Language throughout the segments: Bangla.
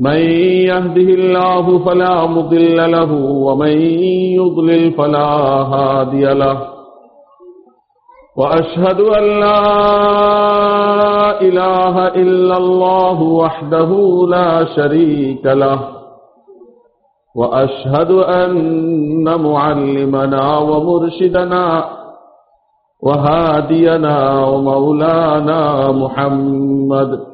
من يهده الله فلا مضل له ومن يضلل فلا هادي له. وأشهد أن لا إله إلا الله وحده لا شريك له. وأشهد أن معلمنا ومرشدنا وهادينا ومولانا محمد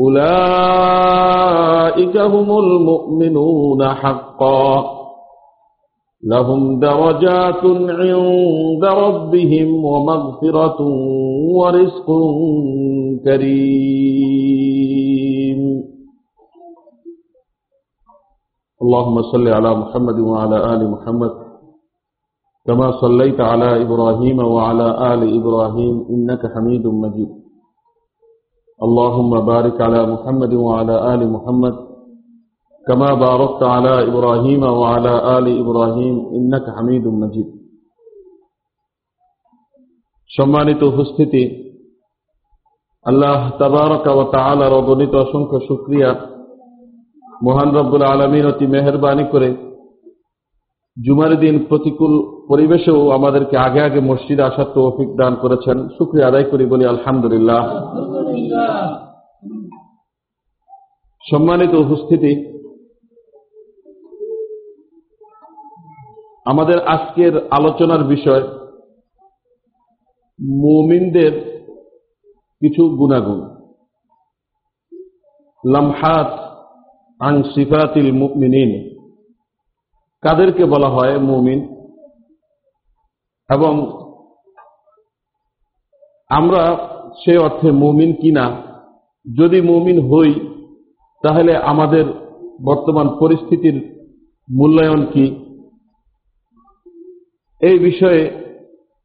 أولئك هم المؤمنون حقا. لهم درجات عند ربهم ومغفرة ورزق كريم. اللهم صل على محمد وعلى آل محمد. كما صليت على إبراهيم وعلى آل إبراهيم إنك حميد مجيد. اللهم بارك على محمد وعلى آل محمد كما باركت على إبراهيم وعلى آل إبراهيم إنك حميد مجيد সম্মানিত উপস্থিতি আল্লাহ তাবারক ও তাআলার অগণিত অসংখ্য শুকরিয়া মহান রব্বুল আলমিন অতি মেহরবানি করে জুমার দিন প্রতিকূল পরিবেশেও আমাদেরকে আগে আগে মসজিদে আসার তৌফিক দান করেছেন। শুক্রিয়া আদায় করি বলি আলহামদুলিল্লাহ। সম্মানিত উপস্থিতি, আমাদের আজকের আলোচনার বিষয় মুমিনদের কিছু গুণাগুণ। লামহাত আং সিফাতিল মুমিনিন। কাদেরকে বলা হয় মুমিন। এবং আমরা সে অর্থে মুমিন কিনা, যদি মুমিন হই, তাহলে আমাদের বর্তমান পরিস্থিতির মূল্যায়ন কি? এই বিষয়ে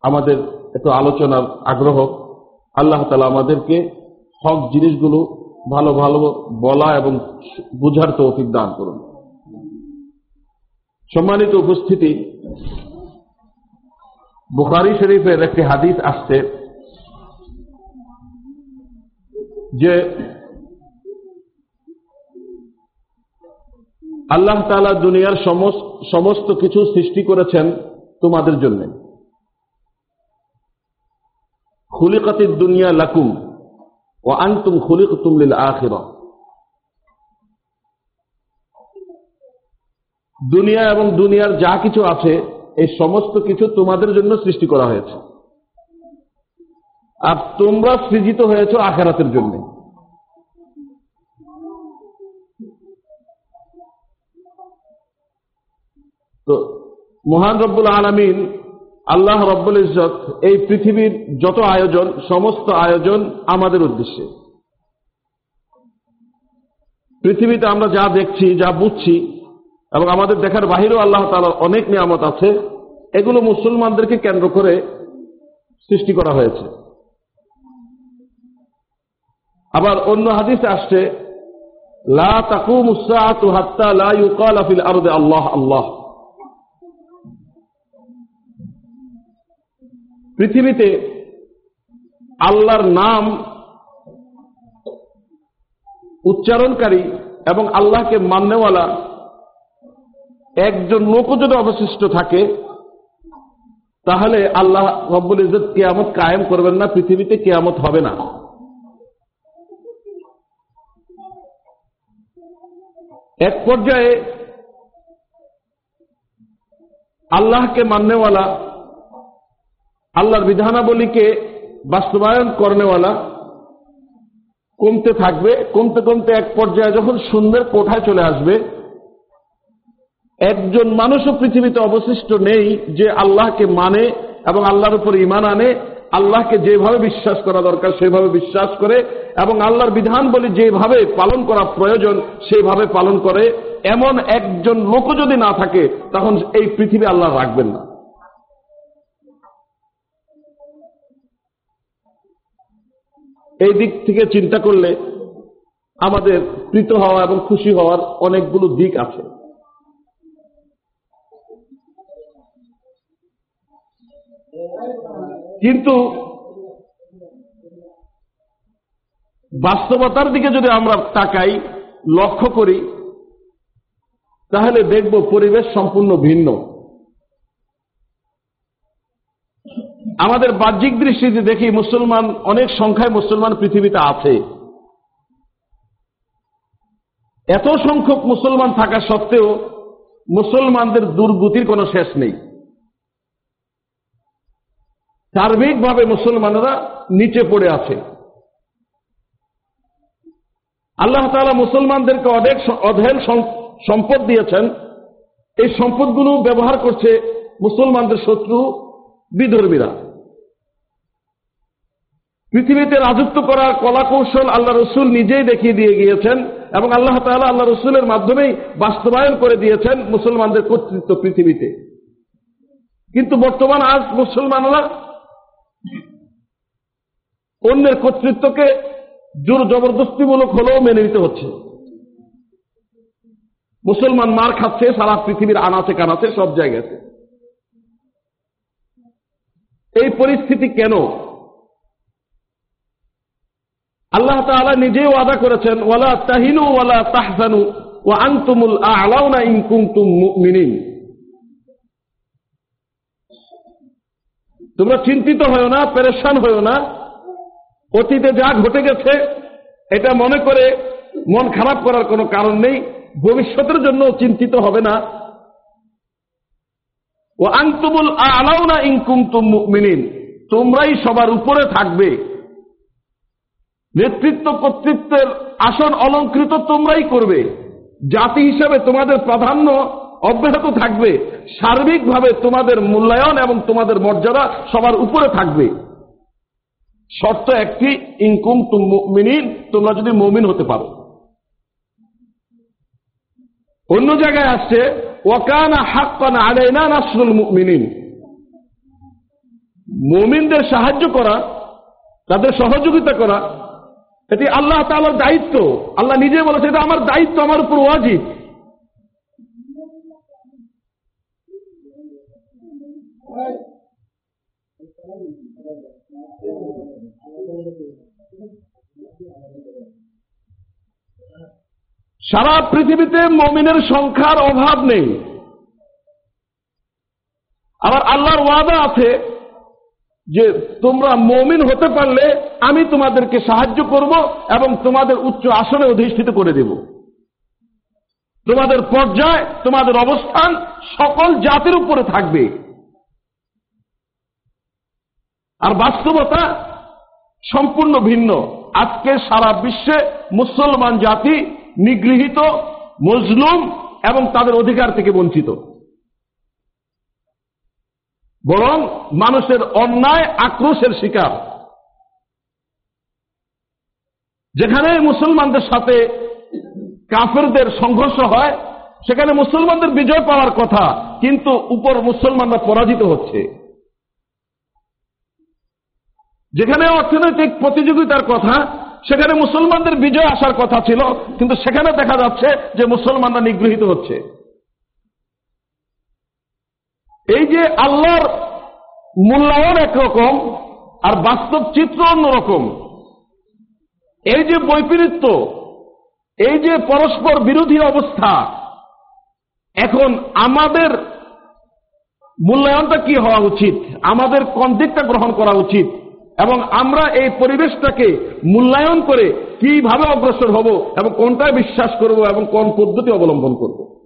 আমাদের একটু আলোচনার আগ্রহ। আল্লাহ তালা আমাদেরকে হক জিনিসগুলো ভালো ভালো বলা এবং বুঝার তৌফিক দান করুন। সম্মানিত উপস্থিতি, বুখারি শরীফের একটি হাদিস আসছে যে আল্লাহ তালা দুনিয়ার সমস্ত কিছু সৃষ্টি করেছেন তোমাদের জন্য। খুলিকাতির দুনিয়া লাকুম ও আনতুম খুলিক তুমলিল আখির দুনিয়া এবং দুনিয়ার যা কিছু আছে, এই সমস্ত কিছু তোমাদের জন্য সৃষ্টি করা হয়েছে। আর তোমরা সৃজিত হয়েছ আখেরাতের জন্য। তো মহান রব্বুল আলমিন আল্লাহ রব্বুল ইজত এই পৃথিবীর যত আয়োজন, সমস্ত আয়োজন আমাদের উদ্দেশ্যে। পৃথিবীতে আমরা যা দেখছি, যা বুঝছি এবং আমাদের দেখার বাহিরেও আল্লাহ তালার অনেক নিয়ামত আছে। এগুলো মুসলমানদেরকে কেন্দ্র করে সৃষ্টি করা হয়েছে। আবার অন্য হাদিস আসছে, লা তাকু হাত্তা লা ইউকাল আফিল আরদে আল্লাহ আল্লাহ। পৃথিবীতে আল্লাহর নাম উচ্চারণকারী এবং আল্লাহকে মান্যওয়ালা একজন লোকও যদি অবশিষ্ট থাকে, তাহলে আল্লাহ রব্বুল ইজত কেয়ামত কায়েম করবেন না, পৃথিবীতে কেয়ামত হবে না। এক পর্যায়ে আল্লাহকে মাননেওয়ালা, আল্লাহর বিধানাবলীকে বাস্তবায়ন করনেওয়ালা কমতে থাকবে। কমতে কমতে এক পর্যায়ে যখন সুন্দর কোঠায় চলে আসবে একজন মানুষও পৃথিবীতে অবশিষ্ট নেই যে আল্লাহকে মানে এবং আল্লাহর উপর ইমান আনে। আল্লাহকে যেভাবে বিশ্বাস করা দরকার, সেভাবে বিশ্বাস করে এবং আল্লাহর বিধান বলি যেভাবে পালন করা প্রয়োজন, সেভাবে পালন করে। এমন একজন লোকও যদি না থাকে, তখন এই পৃথিবী আল্লাহ রাখবেন না। এই দিক থেকে চিন্তা করলে আমাদের প্রীত হওয়া এবং খুশি হওয়ার অনেকগুলো দিক আছে। কিন্তু বাস্তবতার দিকে যদি আমরা তাকাই, লক্ষ্য করি, তাহলে দেখব পরিবেশ সম্পূর্ণ ভিন্ন। আমাদের বাহ্যিক দৃষ্টিতে দেখি মুসলমান, অনেক সংখ্যায় মুসলমান পৃথিবীতে আছে। এত সংখ্যক মুসলমান থাকা সত্ত্বেও মুসলমানদের দুর্গতির কোনো শেষ নেই। সার্বিকভাবে মুসলমানরা নিচে পড়ে আছে। আল্লাহ তালা মুসলমানদেরকে অনেক অধেল সম্পদ দিয়েছেন। এই সম্পদগুলো ব্যবহার করছে মুসলমানদের শত্রু বিধর্মীরা। পৃথিবীতে রাজত্ব করার কলা কৌশল আল্লাহ রসুল নিজেই দেখিয়ে দিয়ে গিয়েছেন এবং আল্লাহ তালা আল্লাহ রসুলের মাধ্যমেই বাস্তবায়ন করে দিয়েছেন মুসলমানদের কর্তৃত্ব পৃথিবীতে। কিন্তু বর্তমান আজ মুসলমানরা অন্যের কর্তৃত্বকে জোর জবরদস্তিমূলক হলেও মেনে নিতে হচ্ছে। মুসলমান মার খাচ্ছে, সারা পৃথিবীর আনাচে কানাচে সব জায়গাতে। এই পরিস্থিতি কেন? আল্লাহ তাআলা নিজেই ওয়াদা করেছেন, ওয়ালা তাহিনু ওয়ালা তাহজানু, ওয়া আনতুমুল আ'লাউনা ইন কুনতুম মুমিনিন। তোমরা চিন্তিত হয়েও না, পেরেশান হয়েও না। অতীতে যা ঘটে গেছে, এটা মনে করে মন খারাপ করার কোনো কারণ নেই। ভবিষ্যতের জন্য চিন্তিত হবে না। ও আংতুমুল আলাও না ইনকুমতুম মুমিনিন। তোমরাই সবার উপরে থাকবে। নেতৃত্ব কর্তৃত্বের আসন অলঙ্কৃত তোমরাই করবে। জাতি হিসেবে তোমাদের প্রাধান্য অব্যাহত থাকবে। সার্বিকভাবে তোমাদের মূল্যায়ন এবং তোমাদের মর্যাদা সবার উপরে থাকবে। শর্ত একটি ইনকুম মিনিন তোমরা যদি মমিন হতে পারো। অন্য জায়গায় আসছে ওয়াকানা হাক্কান আলাইনা নাসরুল মুমিনিন মুমিনদের সাহায্য করা, তাদের সহযোগিতা করা, এটি আল্লাহ তাআলার দায়িত্ব। আল্লাহ নিজে বলেছে এটা আমার দায়িত্ব, আমার উপর ওয়াজিব। সারা পৃথিবীতে মমিনের সংখ্যার অভাব নেই। আবার আল্লাহর ওয়াদা আছে যে তোমরা মমিন হতে পারলে আমি তোমাদেরকে সাহায্য করব এবং তোমাদের উচ্চ আসনে অধিষ্ঠিত করে দেব। তোমাদের পর্যায়, তোমাদের অবস্থান সকল জাতির উপরে থাকবে। আর বাস্তবতা সম্পূর্ণ ভিন্ন। আজকে সারা বিশ্বে মুসলমান জাতি নিগৃহীত, মজলুম এবং তাদের অধিকার থেকে বঞ্চিত। বরং মানুষের অন্যায়, আক্রোশের শিকার। যেখানে মুসলমানদের সাথে কাফেরদের সংঘর্ষ হয়, সেখানে মুসলমানদের বিজয় পাওয়ার কথা, কিন্তু উপর মুসলমানরা পরাজিত হচ্ছে। যেখানে অর্থনৈতিক প্রতিযোগিতার কথা, সেখানে মুসলমানদের বিজয় আসার কথা ছিল, কিন্তু সেখানে দেখা যাচ্ছে যে মুসলমানরা নিগৃহীত হচ্ছে। এই যে আল্লাহর মূল্যায়ন একরকম, আর বাস্তব চিত্র অন্যরকম, এই যে বৈপরীত্য, এই যে পরস্পর বিরোধী অবস্থা, এখন আমাদের মূল্যায়নটা কি হওয়া উচিত? আমাদের কোন দিকটা গ্রহণ করা উচিত? এবং আমরা এই পরিবেশটাকে মূল্যায়ন করে কীভাবে অগ্রসর হব এবং কোনটায় বিশ্বাস করব এবং কোন পদ্ধতি অবলম্বন করব।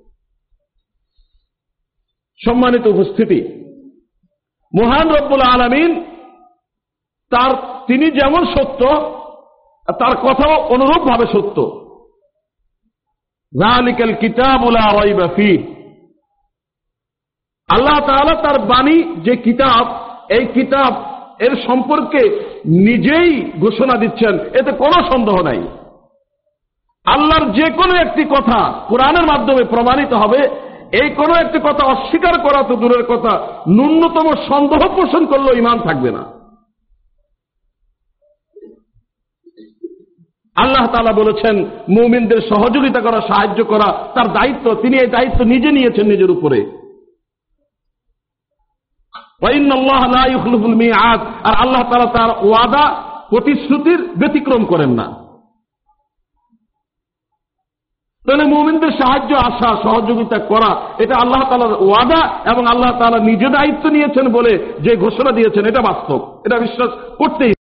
সম্মানিত উপস্থিতি, মহান রব্বুল আলমিন তার তিনি যেমন সত্য, তার কথাও সত্য। কিতাবুলা রাইবা ফি আল্লাহ তাআলা তার বাণী, যে কিতাব, এই কিতাব এর সম্পর্কে নিজেই ঘোষণা দিচ্ছেন, এতে কোনো সন্দেহ নাই। আল্লাহর যে কোনো একটি কথা কোরআনের মাধ্যমে প্রমাণিত হবে, এই কোনো একটি কথা অস্বীকার করা তো দূরের কথা, ন্যূনতম সন্দেহ পোষণ করলেও ইমান থাকবে না। আল্লাহ তালা বলেছেন, মৌমিনদের সহযোগিতা করা, সাহায্য করা, তার দায়িত্ব, তিনি এই দায়িত্ব নিজে নিয়েছেন নিজের উপরে। আর আল্লাহ তালা তার ওয়াদা, প্রতিশ্রুতির ব্যতিক্রম করেন না। তাহলে মোমিনদের সাহায্য আসা সহযোগিতা করা, এটা আল্লাহ তালার ওয়াদা এবং আল্লাহ তালা নিজে দায়িত্ব নিয়েছেন বলে যে ঘোষণা দিয়েছেন, এটা বাস্তব। এটা বিশ্বাস করতেই